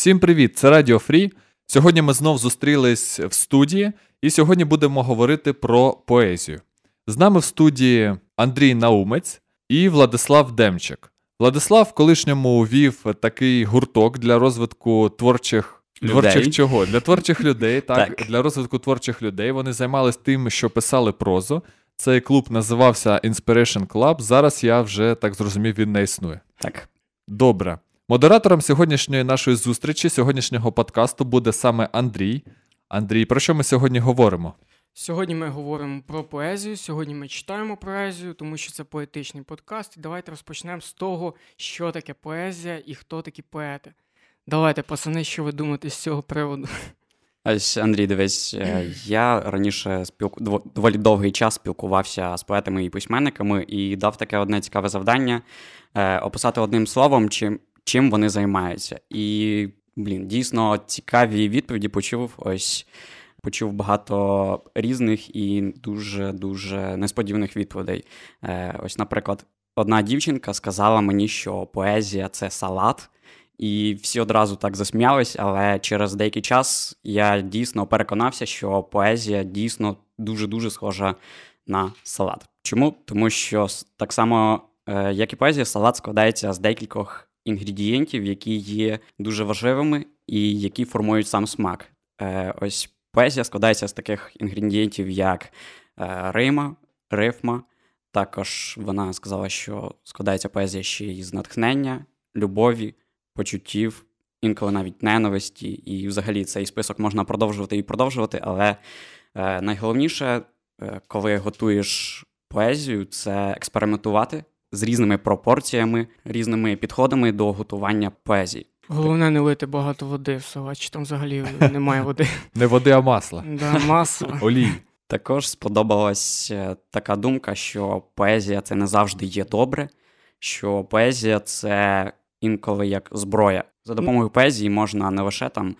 Всім привіт! Це Радіо Фрі. Сьогодні ми знов зустрілись в студії, і сьогодні будемо говорити про поезію. З нами в студії Андрій Наумець і Владислав Демчик. Владислав в колишньому вів такий гурток для розвитку творчих Людей. творчих чого? Для творчих людей, так, Так. для розвитку творчих людей. Вони займались тим, що писали прозу. Цей клуб називався Inspiration Club. Зараз я вже так зрозумів, він не існує. Так. Добре. Модератором сьогоднішньої нашої зустрічі, сьогоднішнього подкасту буде саме Андрій. Андрій, про що ми сьогодні говоримо? Сьогодні ми говоримо про поезію. Сьогодні ми читаємо поезію, тому що це поетичний подкаст. І давайте розпочнемо з того, що таке поезія і хто такі поети. Давайте, пацани, що ви думаєте з цього приводу? Ось Андрій, дивись, е, я раніше спілку... доволі довгий час спілкувався з поетами і письменниками і дав таке одне цікаве завдання е, описати одним словом, чим, чим вони займаються. І, блін, дійсно цікаві відповіді почув. Ось почув багато різних і дуже-дуже несподіваних відповідей. Е, ось, наприклад, одна дівчинка сказала мені, що поезія це салат. І всі одразу так засміялись, але через деякий час я дійсно переконався, що поезія дійсно дуже-дуже схожа на салат. Чому? Тому що так само, е, як і поезія, салат складається з декількох інгредієнтів, які є дуже важливими і які формують сам смак. Е, Ось поезія складається з таких інгредієнтів, як е, рима, рифма. Також вона сказала, що складається поезія ще й з натхнення, любові, почуттів, інколи навіть ненависті, і взагалі цей список можна продовжувати і продовжувати, але е, найголовніше, е, коли готуєш поезію, це експериментувати з різними пропорціями, різними підходами до готування поезії. Головне не лити багато води в чи там взагалі немає води. Не води, а масла. Да, масло. Олій. Також сподобалась е, така думка, що поезія це не завжди є добре, що поезія це інколи як зброя. За допомогою поезії можна не лише там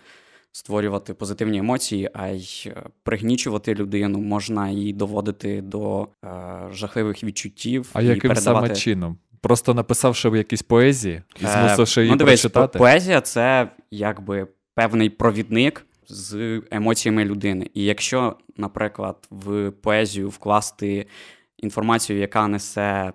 створювати позитивні емоції, а й е, пригнічувати людину, можна її доводити до е, жахливих відчуттів А і яким передавати. саме чином? Просто написавши в якісь поезії і Е, змусивши її ну, дивись, прочитати? поезія це якби певний провідник з емоціями людини. І якщо, наприклад, в поезію вкласти інформацію, яка несе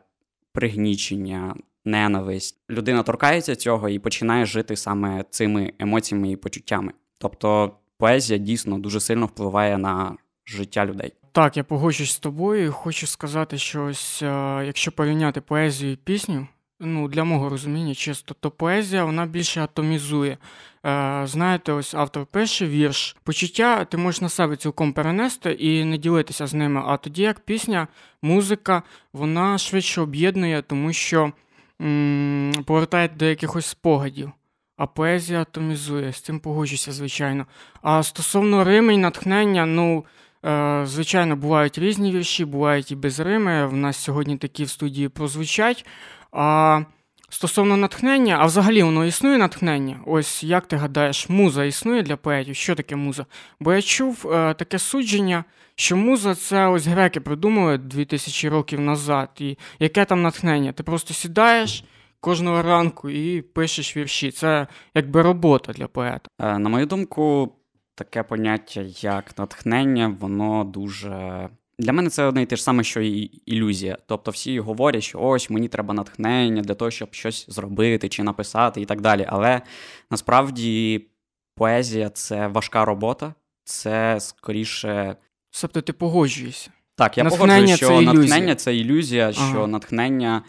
пригнічення, ненависть, людина торкається цього і починає жити саме цими емоціями і почуттями. Тобто поезія дійсно дуже сильно впливає на життя людей. Так, я погоджуюсь з тобою. Хочу сказати, що ось е, якщо порівняти поезію і пісню, ну для мого розуміння, чисто, то поезія вона більше атомізує. Е, знаєте, ось автор пише вірш. Почуття ти можеш на себе цілком перенести і не ділитися з ними. А тоді як пісня, музика, вона швидше об'єднує, тому що м- повертає до якихось спогадів. А поезія атомізує, з цим погоджуся, звичайно. А стосовно рими і натхнення, ну. Е, Звичайно, бувають різні вірші, бувають і без рими. В нас сьогодні такі в студії прозвучать. А стосовно натхнення, а взагалі воно існує натхнення. Ось як ти гадаєш, муза існує для поетів? Що таке муза? Бо я чув е, таке судження, що муза це ось греки придумали 2000 років назад. І яке там натхнення? Ти просто сідаєш кожного ранку і пишеш вірші. Це якби робота для поета. Е, На мою думку, таке поняття, як натхнення, воно дуже. Для мене це одне і те ж саме, що і ілюзія. Тобто всі говорять, що ось мені треба натхнення для того, щоб щось зробити чи написати, і так далі. Але насправді поезія це важка робота, це скоріше. Тобто ти погоджуєшся. Так, я Натхнення погоджуюсь, що це натхнення це ілюзія, що Ага. натхнення,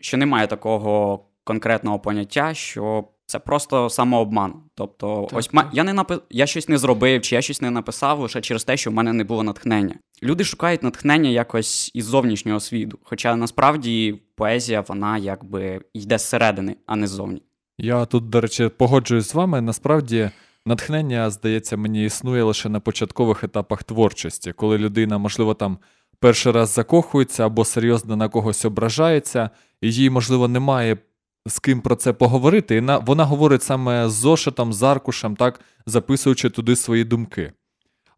що немає такого конкретного поняття, що це просто самообман. Тобто, Так, ось я не напи... я щось не зробив, чи я щось не написав лише через те, що в мене не було натхнення. Люди шукають натхнення якось із зовнішнього світу. Хоча насправді поезія, вона якби йде зсередини, а не ззовні. Я тут, до речі, погоджуюсь з вами. Насправді, натхнення, здається, мені існує лише на початкових етапах творчості, коли людина, можливо, там перший раз закохується або серйозно на когось ображається, їй, можливо, немає з ким про це поговорити. І на, вона говорить саме з зошитом, з аркушем, так, записуючи туди свої думки.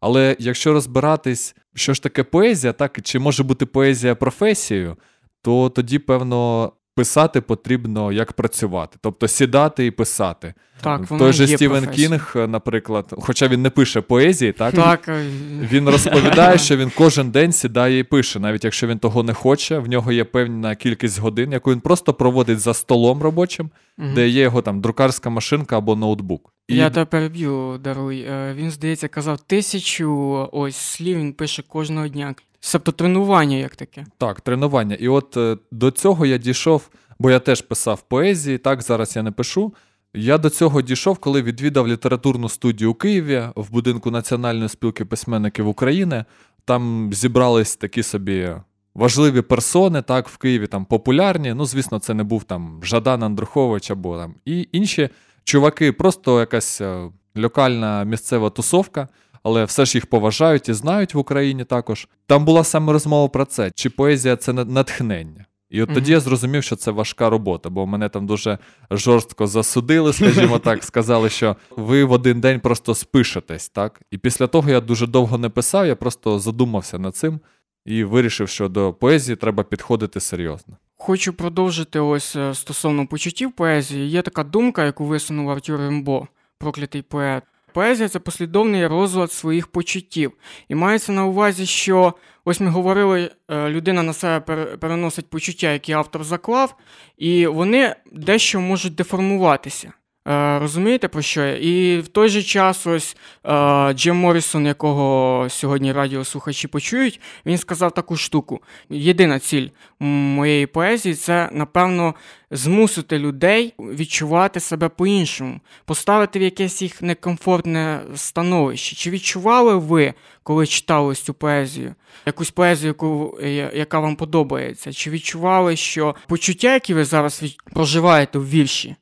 Але якщо розбиратись, що ж таке поезія, так, чи може бути поезія професією, то тоді, певно, писати потрібно як працювати, тобто сідати і писати. Так, Той же Стівен професія. Кінг, наприклад, хоча він не пише поезії, так? Так, е, Він розповідає, що він кожен день сідає і пише, навіть якщо він того не хоче, в нього є певна кількість годин, яку він просто проводить за столом робочим, мгм. де є його там друкарська машинка або ноутбук. І Я тебе переб'ю, даруй. Е, Він, здається, казав, тисячу ось слів він пише кожного дня. Тобто тренування як таке. Так, тренування. І от е, до цього я дійшов, бо я теж писав поезії, так зараз я не пишу. Я до цього дійшов, коли відвідав літературну студію у Києві в будинку Національної спілки письменників України. Там зібрались такі собі важливі персони, так, в Києві там популярні. Ну, звісно, це не був там Жадан Андрухович або там і інші чуваки, просто якась е, локальна місцева тусовка але все ж їх поважають і знають в Україні також. Там була саме розмова про це, чи поезія це на- натхнення. І от тоді я зрозумів, що це важка робота, бо мене там дуже жорстко засудили, скажімо так, сказали, що ви в один день просто спишетесь, так? І після того я дуже довго не писав, я просто задумався над цим і вирішив, що до поезії треба підходити серйозно. Хочу продовжити ось е, стосовно почуттів поезії. Є така думка, яку висунув Артюр Рембо, проклятий поет. Поезія це послідовний розлад своїх почуттів. І мається на увазі, що ось ми говорили, е, людина на себе переносить почуття, які автор заклав, і вони дещо можуть деформуватися. Е, Розумієте про що? І в той же час ось е, Джим Моррісон, якого сьогодні радіослухачі почують, він сказав таку штуку. Єдина ціль моєї поезії це, напевно, змусити людей відчувати себе по-іншому, поставити в якесь їх некомфортне становище. Чи відчували ви, коли читали цю поезію, якусь поезію, яку, яка вам подобається? Чи відчували, що почуття, які ви зараз проживаєте в вірші,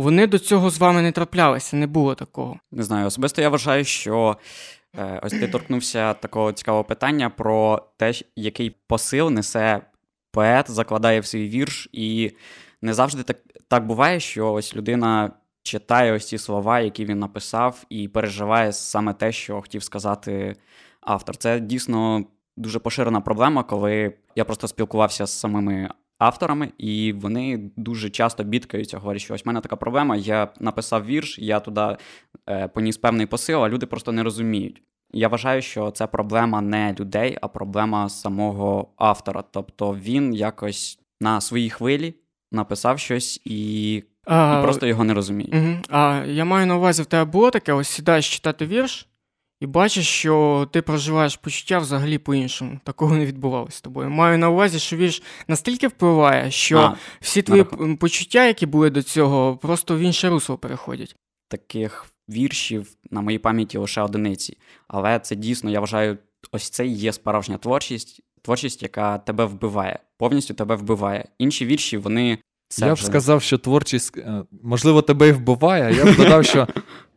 вони до цього з вами не траплялися, не було такого? Не знаю, особисто я вважаю, що е, ось ти торкнувся такого цікавого питання про те, який посил несе поет, закладає в свій вірш, і не завжди так, так буває, що ось людина читає ось ці слова, які він написав, і переживає саме те, що хотів сказати автор. Це дійсно дуже поширена проблема, коли я просто спілкувався з самими авторами, і вони дуже часто бідкаються, говорять, що ось в мене така проблема, я написав вірш, я туди е, поніс певний посил, а люди просто не розуміють. Я вважаю, що це проблема не людей, а проблема самого автора. Тобто він якось на своїй хвилі написав щось і, і просто його не розуміє. Угу. А я маю на увазі, в тебе було таке, ось сідаєш читати вірш, і бачиш, що ти проживаєш почуття взагалі по-іншому. Такого не відбувалося з тобою. Маю на увазі, що вірш настільки впливає, що А, всі твої рахунок. почуття, які були до цього, просто в інше русло переходять. таких віршів на моїй пам'яті лише одиниці. Але це дійсно, я вважаю, ось це і є справжня творчість, творчість, яка тебе вбиває, повністю тебе вбиває. Інші вірші, вони. Це я б вже... сказав, що творчість, е, можливо, тебе і вбиває, а я б додав, що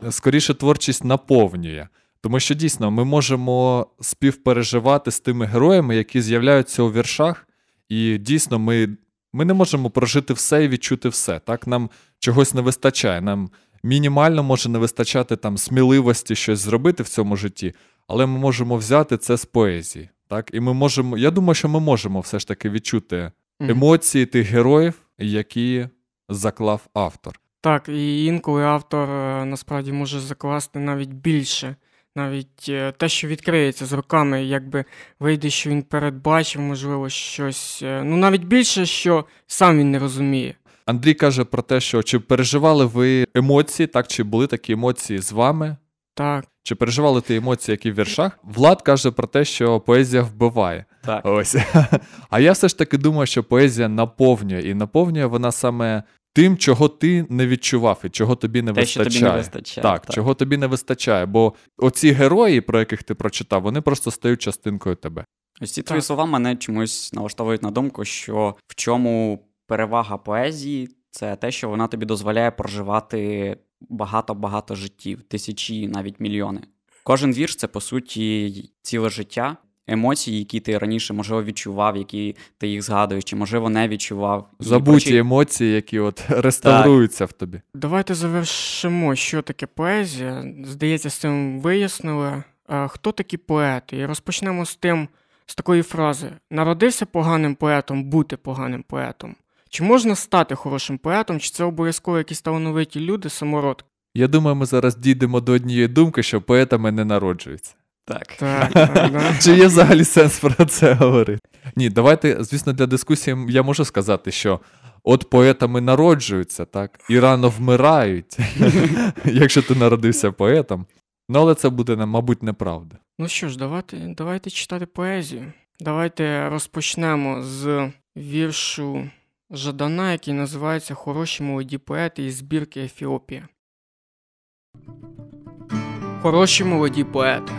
е, скоріше творчість наповнює. Тому що дійсно ми можемо співпереживати з тими героями, які з'являються у віршах, і дійсно ми, ми не можемо прожити все і відчути все. Так, нам чогось не вистачає. Нам мінімально може не вистачати там сміливості щось зробити в цьому житті, але ми можемо взяти це з поезії. Так, і ми можемо. Я думаю, що ми можемо все ж таки відчути емоції тих героїв, які заклав автор. Так, і інколи автор е, насправді може закласти навіть більше. Навіть е, те, що відкриється з роками, якби вийде, що він передбачив, можливо, щось. е, Ну, навіть більше, що сам він не розуміє. Андрій каже про те, що чи переживали ви емоції, так чи були такі емоції з вами, Так. чи переживали ті емоції, які в віршах? Влад каже про те, що поезія вбиває. Так. Ось. А я все ж таки думаю, що поезія наповнює, і наповнює вона саме тим, чого ти не відчував і чого тобі не Те, що тобі не вистачає. Так, чого тобі не вистачає, бо оці герої, про яких ти прочитав, вони просто стають частинкою тебе. Ось ці твої слова мене чомусь налаштовують на думку, що в чому перевага поезії це те, що вона тобі дозволяє проживати багато-багато життів, тисячі, навіть мільйони. Кожен вірш це по суті ціле життя, емоції, які ти раніше, можливо, відчував, які ти їх згадуєш, чи можливо не відчував. Забуті прочи- емоції, які от реставруються в тобі. Давайте завершимо, що таке поезія. Здається, з цим вияснили. Хто такі поети? І розпочнемо з тим, з такої фрази: народився поганим поетом, бути поганим поетом. Чи можна стати хорошим поетом, чи це обов'язково якісь талановиті люди, самородки? Я думаю, ми зараз дійдемо до однієї думки, що поетами не народжуються. Так. Так, так, да. Чи є взагалі сенс про це говорити? Ні, давайте, звісно, для дискусії я можу сказати, що от поетами народжуються, так, і рано вмирають, якщо ти народився поетом. Ну, але це буде, мабуть, неправда. Ну що ж, давайте, давайте читати поезію. Давайте розпочнемо з віршу Жадана, який називається Хороші молоді поети із збірки Ефіопія. Хороші молоді поети.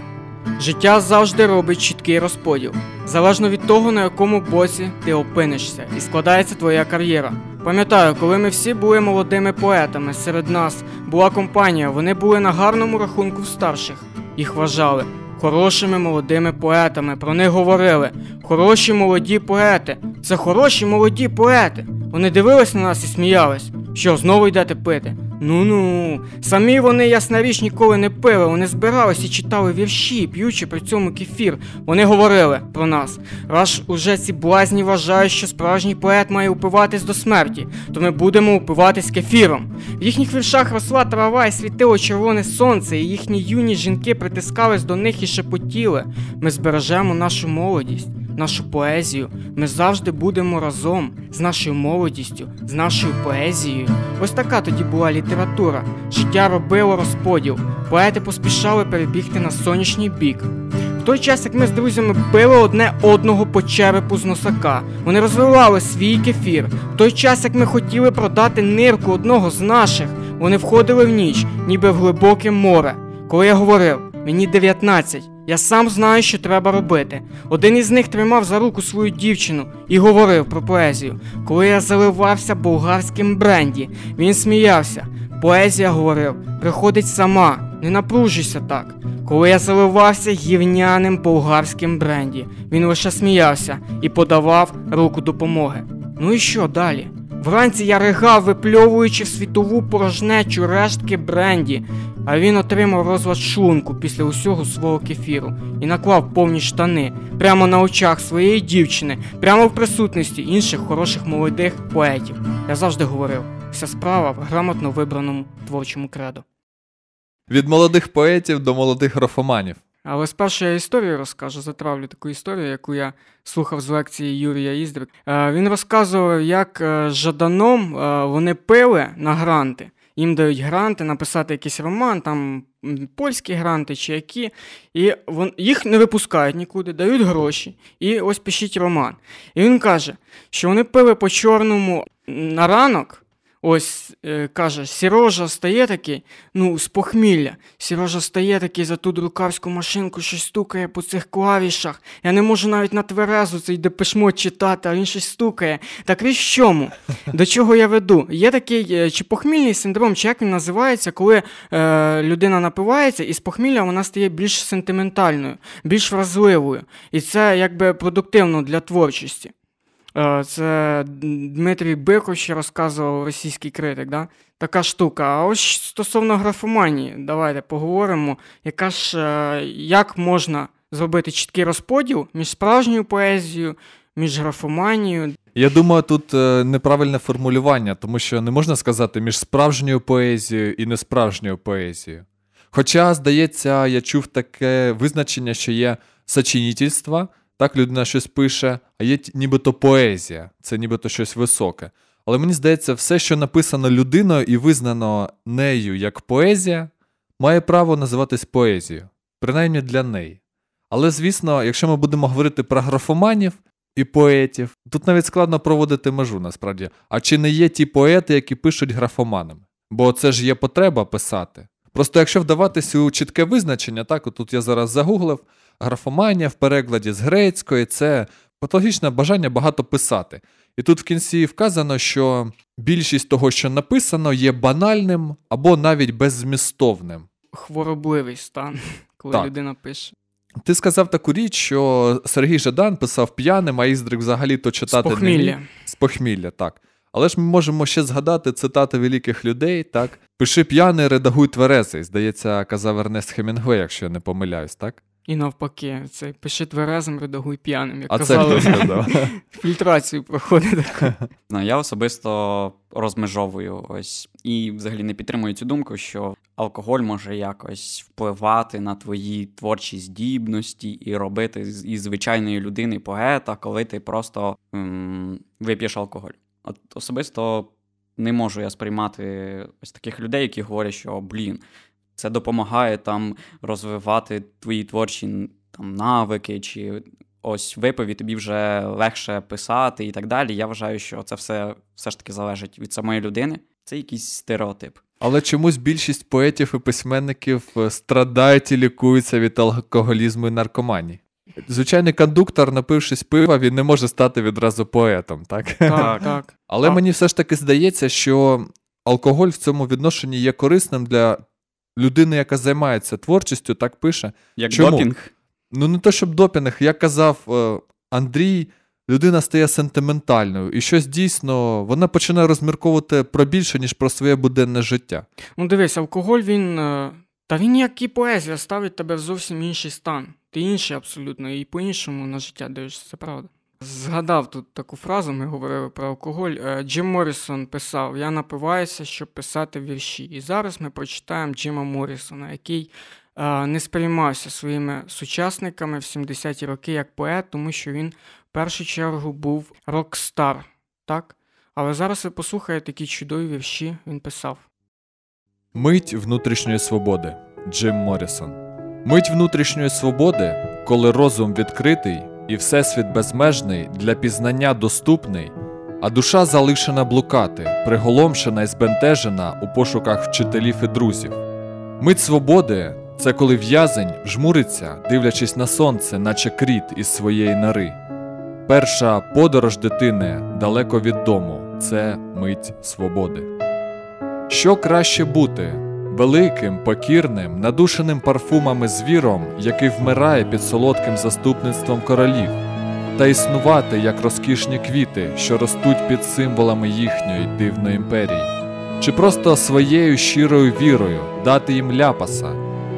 Життя завжди робить чіткий розподіл, залежно від того, на якому боці ти опинишся, і складається твоя кар'єра. Пам'ятаю, коли ми всі були молодими поетами, серед нас була компанія, вони були на гарному рахунку в старших. Їх вважали хорошими молодими поетами. Про них говорили хороші молоді поети. Це хороші молоді поети. Вони дивились на нас і сміялись. Що, знову йдете пити? Ну ну. Самі вони, ясна річ, ніколи не пили. Вони збирались і читали вірші, п'ючи при цьому кефір. Вони говорили про нас. Раз уже ці блазні вважають, що справжній поет має упиватись до смерті, то ми будемо упиватись кефіром. В їхніх віршах росла трава і світило червоне сонце, і їхні юні жінки притискались до них і шепотіли. Ми збережемо нашу молодість нашу поезію. Ми завжди будемо разом з нашою молодістю, з нашою поезією. Ось така тоді була література. Життя робило розподіл. Поети поспішали перебігти на сонячний бік. В той час, як ми з друзями пили одне одного по черепу з носака, вони розвивали свій кефір. В той час, як ми хотіли продати нирку одного з наших, вони входили в ніч, ніби в глибоке море. Коли я говорив, мені 19, я сам знаю, що треба робити. Один із них тримав за руку свою дівчину і говорив про поезію. Коли я заливався болгарським бренді, він сміявся. Поезія говорив, приходить сама, не напружуйся так. Коли я заливався гівняним болгарським бренді, він лише сміявся і подавав руку допомоги. Ну і що далі? Вранці я ригав, випльовуючи в світову порожнечу рештки бренді, а він отримав розлад шлунку після усього свого кефіру і наклав повні штани прямо на очах своєї дівчини, прямо в присутності інших хороших молодих поетів. Я завжди говорив, вся справа в грамотно вибраному творчому кредо. Від молодих поетів до молодих графоманів. Але спершу я історію розкажу, затравлю таку історію, яку я слухав з лекції Юрія Іздрик. Е, він розказував, як е, Жаданом е, вони пили на гранти. Їм дають гранти, написати якийсь роман, там польські гранти чи які, і вон, їх не випускають нікуди, дають гроші, і ось пишіть роман. І він каже, що вони пили по чорному на ранок. Ось е, каже, Сірожа стає такий, ну, з похмілля. Сірожа стає такий за ту друкарську машинку, щось стукає по цих клавішах. Я не можу навіть на тверезу цей депешмот читати, а він щось стукає. Так річ в чому? До чого я веду? Є такий е, чи похмільний синдром, чи як він називається, коли е, людина напивається, і з похмілля вона стає більш сентиментальною, більш вразливою. І це якби продуктивно для творчості. Е, це Дмитрій Биков ще розказував російський критик. Да? Така штука. А ось стосовно графоманії, давайте поговоримо, яка ж, е, як можна зробити чіткий розподіл між справжньою поезією, між графоманією. Я думаю, тут е, неправильне формулювання, тому що не можна сказати між справжньою поезією і несправжньою поезією. Хоча, здається, я чув таке визначення, що є сочинітельство – так людина щось пише, а є нібито поезія, це нібито щось високе. Але мені здається, все, що написано людиною і визнано нею як поезія, має право називатись поезією, принаймні для неї. Але, звісно, якщо ми будемо говорити про графоманів і поетів, тут навіть складно проводити межу насправді. А чи не є ті поети, які пишуть графоманами? Бо це ж є потреба писати. Просто якщо вдаватися у чітке визначення, так, отут я зараз загуглив, графоманія в перекладі з грецької це патологічне бажання багато писати. І тут в кінці вказано, що більшість того, що написано, є банальним або навіть беззмістовним. Хворобливий стан, коли так. людина пише. Ти сказав таку річ, що Сергій Жадан писав п'яним, а Іздрик взагалі то читати З похмілля. не. З похмілля, так. Але ж ми можемо ще згадати цитати великих людей, так? Пиши п'яний, редагуй тверезий. Здається, казав Ернест Хемінгвей, якщо я не помиляюсь, так? І навпаки, це пиши тверезим, редагуй п'яним. Як а казали, це хто фільтрацію проходить. Ну, я особисто розмежовую ось і взагалі не підтримую цю думку, що алкоголь може якось впливати на твої творчі здібності і робити із звичайної людини поета, коли ти просто м- вип'єш алкоголь. От особисто не можу я сприймати ось таких людей, які говорять, що блін, це допомагає там розвивати твої творчі там навики, чи ось випив і тобі вже легше писати і так далі. Я вважаю, що це все все ж таки залежить від самої людини. Це якийсь стереотип. Але чомусь більшість поетів і письменників е, страдають і лікуються від алкоголізму і наркоманії. Звичайний кондуктор, напившись пива, він не може стати відразу поетом, так? Так, так. Але А- мені все ж таки здається, що алкоголь в цьому відношенні є корисним для людини, яка займається творчістю, так пише. Як Чому? допінг. Ну, не то, щоб допінг, як казав е, Андрій, людина стає сентиментальною, і щось дійсно вона починає розмірковувати про більше, ніж про своє буденне життя. Ну, дивись, алкоголь він. е, Та він, як і поезія, ставить тебе в зовсім інший стан. Ти інший абсолютно, і по-іншому на життя дивишся, це правда. Згадав тут таку фразу, ми говорили про алкоголь. Е, Джим Моррісон писав: Я напиваюся, щоб писати вірші. І зараз ми прочитаємо Джима Моррісона, який е, не сприймався своїми сучасниками в 70-ті роки як поет, тому що він в першу чергу був рок-стар. Так? Але зараз ви послухаєте, які чудові вірші він писав. Мить внутрішньої свободи. Джим Моррісон. Мить внутрішньої свободи, коли розум відкритий і всесвіт безмежний для пізнання доступний, а душа залишена блукати, приголомшена і збентежена у пошуках вчителів і друзів. Мить свободи це коли в'язень жмуриться, дивлячись на сонце, наче кріт із своєї нори. Перша подорож дитини далеко від дому це мить свободи. Що краще бути великим, покірним, надушеним парфумами звіром, який вмирає під солодким заступництвом королів, та існувати як розкішні квіти, що ростуть під символами їхньої дивної імперії, чи просто своєю щирою вірою дати їм ляпаса,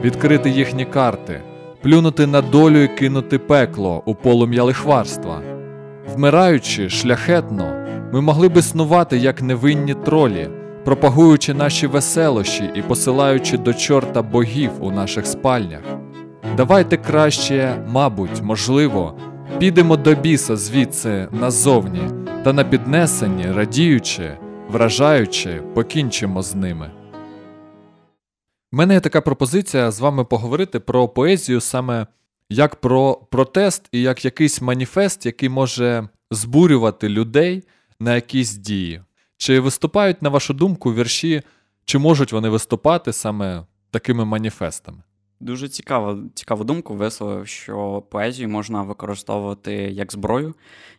відкрити їхні карти, плюнути на долю і кинути пекло у полум'я лихварства. Вмираючи шляхетно, ми могли б існувати як невинні тролі, пропагуючи наші веселощі і посилаючи до чорта богів у наших спальнях. Давайте краще, мабуть, можливо, підемо до біса звідси назовні та на піднесенні, радіючи, вражаючи, покінчимо з ними. У мене є така пропозиція з вами поговорити про поезію саме як про протест і як якийсь маніфест, який може збурювати людей на якісь дії. Чи виступають, на вашу думку, вірші, чи можуть вони виступати саме такими маніфестами? Дуже цікаво, цікаву думку висловив, що поезію можна використовувати як зброю,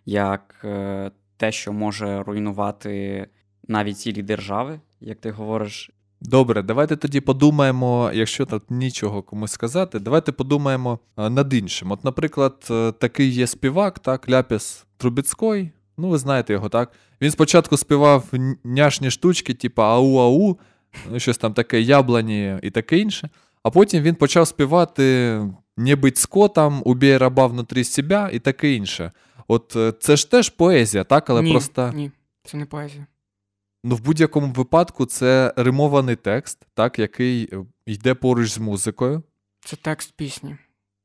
як е, те, що може руйнувати навіть цілі держави, як ти говориш. Добре, давайте тоді подумаємо, якщо тут нічого комусь сказати, давайте подумаємо е, над іншим. От, наприклад, е, такий є співак, так, Ляпіс Трубецький, ну ви знаєте його, так? Він спочатку співав няшні штучки, типу ау-ау, ну щось там таке, яблані і таке інше. А потім він почав співати «Не быть скотом, убій раба внутрі себе і таке інше. От е, це ж теж поезія, так? Але ні, просто. ні, це не поезія. Ну, в будь-якому випадку це римований текст, так, який е, йде поруч з музикою. Це текст пісні.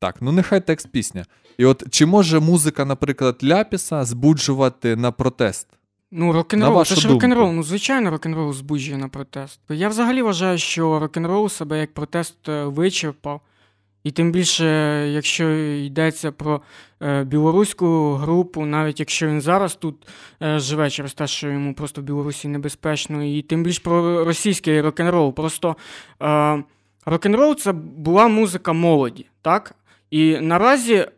Так, ну нехай текст пісня. І от чи може музика, наприклад, ляпіса збуджувати на протест? Ну, рок-н-рол, це ж думку. рок-н-рол. Ну, звичайно, рок-н-рол збуджує на протест. Я взагалі вважаю, що рок-н-рол себе як протест е, вичерпав. І тим більше, якщо йдеться про е, білоруську групу, навіть якщо він зараз тут е, живе через те, що йому просто в Білорусі небезпечно, і тим більше про російський рок-н-рол. Просто е, рок-н-рол це була музика молоді, так? І наразі е,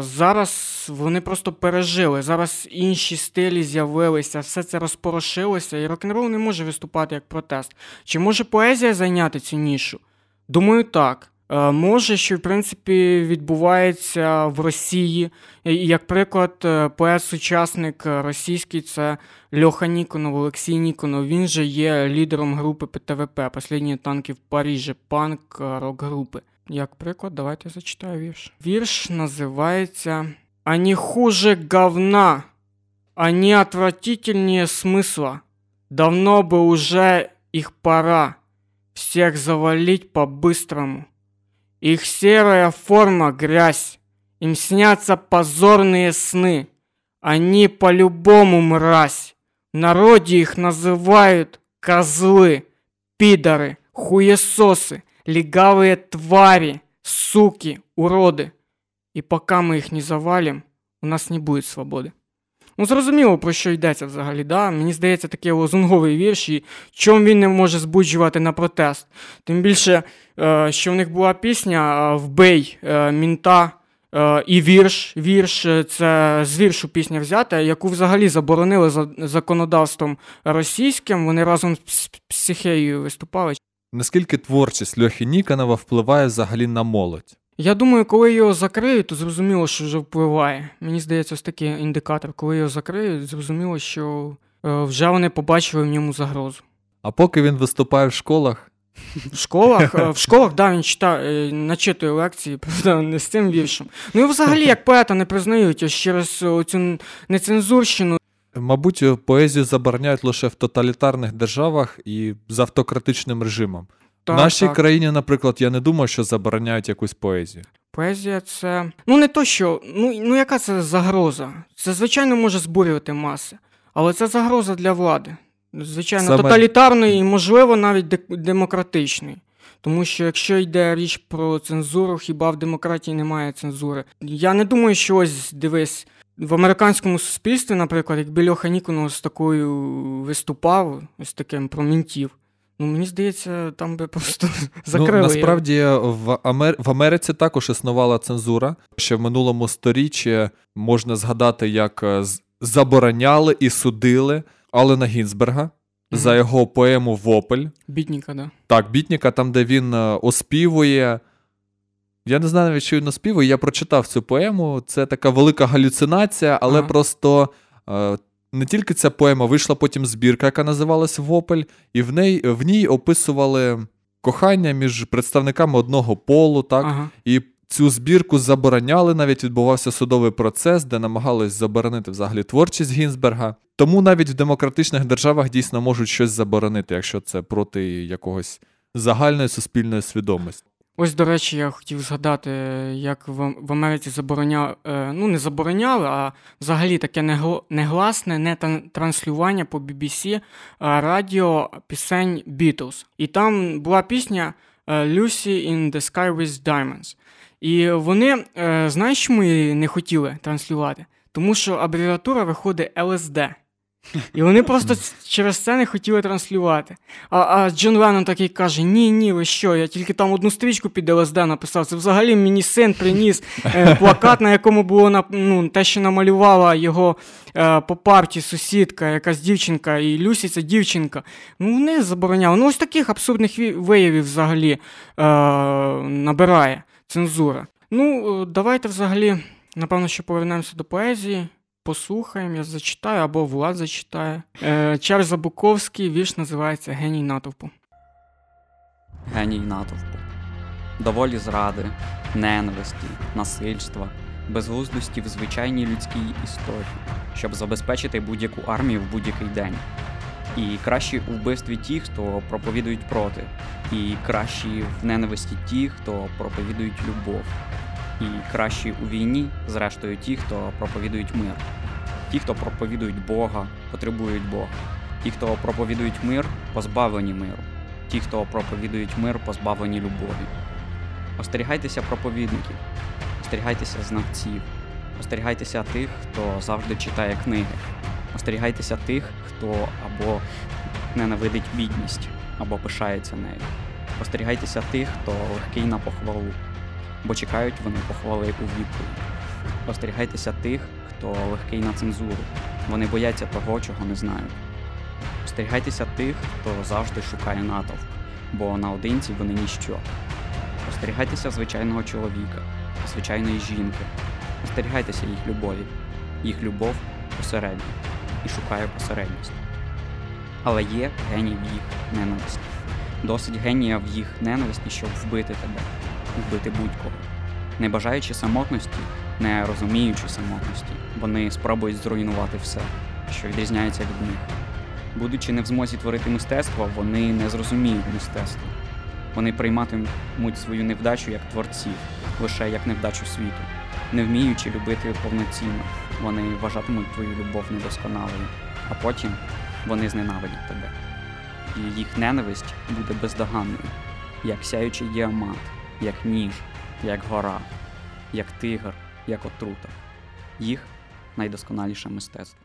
зараз вони просто пережили. Зараз інші стилі з'явилися, все це розпорошилося, і рок-н-рол не може виступати як протест. Чи може поезія зайняти цю нішу? Думаю, так. Е, може, що в принципі відбувається в Росії. Як приклад, е, поет-сучасник російський це Льоха Ніконов, Олексій Ніконов. Він же є лідером групи ПТВП, Послідні танки в Парижі, панк е, рок-групи. як приклад, давайте зачитаю вірш. Вірш називається «Ані хуже говна, ані отвратительнее смысла. Давно бы уже их пора всех завалить по-быстрому. Их серая форма — грязь, им снятся позорные сны. Они по-любому мразь. В народе их называют козлы, пидоры, хуесосы, легавые твари, суки, уроди. І поки ми їх не завалим, у нас не буде свободи. Ну, зрозуміло, про що йдеться взагалі. да? Мені здається, такий лозунговий вірш, і чому він не може збуджувати на протест. Тим більше, е, що в них була пісня е, Вбий е, мінта. І вірш, вірш це з віршу пісня взята, яку взагалі заборонили за законодавством російським. Вони разом з психеєю виступали. Наскільки творчість Льохи Ніканова впливає взагалі на молодь? Я думаю, коли його закриють, то зрозуміло, що вже впливає. Мені здається, ось такий індикатор. Коли його закриють, зрозуміло, що е, вже вони побачили в ньому загрозу. А поки він виступає в школах. В школах, е, в школах, да, він читає, начитує лекції, правда, не з цим віршем. Ну і взагалі, як поета не признають ось через цю нецензурщину. Мабуть, поезію забороняють лише в тоталітарних державах і з автократичним режимом. Так, В нашій так. країні, наприклад, я не думаю, що забороняють якусь поезію. Поезія це. Ну, не то, що. Ну, ну яка це загроза? Це, звичайно, може збурювати маси, але це загроза для влади. Звичайно, Саме... тоталітарної і, можливо, навіть демократичної. Тому що якщо йде річ про цензуру, хіба в демократії немає цензури? Я не думаю, що ось дивись. В американському суспільстві, наприклад, якби Льоха Ніконов з такою виступав, ось таким про мінтів, Ну, мені здається, там би просто закрили. Ну, Насправді в Амер... в Америці також існувала цензура. Ще в минулому сторіччі можна згадати, як е, забороняли і судили Алена Гінзберга за його поему Вопель. Бітніка, да. Так, Бітніка, там, де він е, оспівує. Я не знаю навіть, що він оспівує. Я прочитав цю поему. Це така велика галюцинація, але ага. просто. Е, не тільки ця поема, вийшла потім збірка, яка називалась Вопель, і в ній в ній описували кохання між представниками одного полу, так? Ага. І цю збірку забороняли, навіть відбувався судовий процес, де намагались заборонити взагалі творчість Гінзберга. Тому навіть в демократичних державах дійсно можуть щось заборонити, якщо це проти якогось загальної суспільної свідомості. Ось, до речі, я хотів згадати, як в Америці забороняли, е, ну не забороняли, а взагалі таке негласне не транслювання по BBC е, радіо пісень Beatles. І там була пісня е, Lucy in the Sky with Diamonds. І вони, знаєш, чому її не хотіли транслювати? Тому що абревіатура виходить LSD. І вони просто через це не хотіли транслювати. А а Джон Леннон такий каже: Ні, ні, ви що? Я тільки там одну стрічку під ЛСД написав. Це взагалі мені син приніс е, плакат, на якому було ну, те, що намалювала його е, по парті сусідка, якась дівчинка, і Люсі це дівчинка. Ну, вони забороняли. Ну, ось таких абсурдних виявів взагалі е, набирає цензура. Ну, е, давайте взагалі, напевно, що повернемося до поезії послухаємо, я зачитаю або Влад зачитає. Е, Чарльз Забуковський вірш називається Геній натовпу. Геній натовпу. Доволі зради, ненависті, насильства, безглуздості в звичайній людській історії, щоб забезпечити будь-яку армію в будь-який день. І кращі у вбивстві ті, хто проповідують проти, і кращі в ненависті ті, хто проповідують любов і кращі у війні, зрештою, ті, хто проповідують мир, ті, хто проповідують Бога, потребують Бога, ті, хто проповідують мир, позбавлені миру, ті, хто проповідують мир, позбавлені любові. Остерігайтеся проповідників, остерігайтеся знавців, остерігайтеся тих, хто завжди читає книги, остерігайтеся тих, хто або ненавидить бідність, або пишається нею. Остерігайтеся тих, хто легкий на похвалу бо чекають вони похвали у відповідь. Остерігайтеся тих, хто легкий на цензуру. Вони бояться того, чого не знають. Остерігайтеся тих, хто завжди шукає натовп, бо наодинці вони ніщо. Остерігайтеся звичайного чоловіка, звичайної жінки. Остерігайтеся їх любові. Їх любов посередня і шукає посередність. Але є геній в їх ненависті. Досить генія в їх ненависті, щоб вбити тебе вбити будь-кого. Не бажаючи самотності, не розуміючи самотності, вони спробують зруйнувати все, що відрізняється від них. Будучи не в змозі творити мистецтво, вони не зрозуміють мистецтво. Вони прийматимуть свою невдачу як творців, лише як невдачу світу. Не вміючи любити повноцінно, вони вважатимуть твою любов недосконалою, а потім вони зненавидять тебе. І їх ненависть буде бездоганною, як сяючий діамант, як ніж, як гора, як тигр, як отрута. Їх найдосконаліше мистецтво.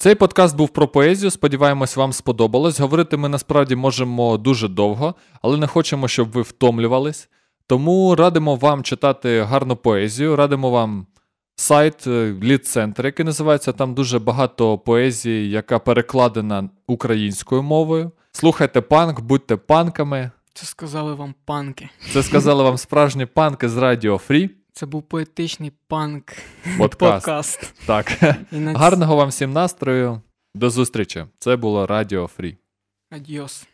Цей подкаст був про поезію. Сподіваємось, вам сподобалось. Говорити ми насправді можемо дуже довго, але не хочемо, щоб ви втомлювались. Тому радимо вам читати гарну поезію, радимо вам сайт Лід-центр, який називається. Там дуже багато поезії, яка перекладена українською мовою. Слухайте панк, будьте панками. Це сказали вам панки. Це сказали вам справжні панки з Радіо Фрі. Це був поетичний панк Подкаст. подкаст. Так. Гарного вам всім настрою. До зустрічі. Це було Радіо Фрі. Адіос.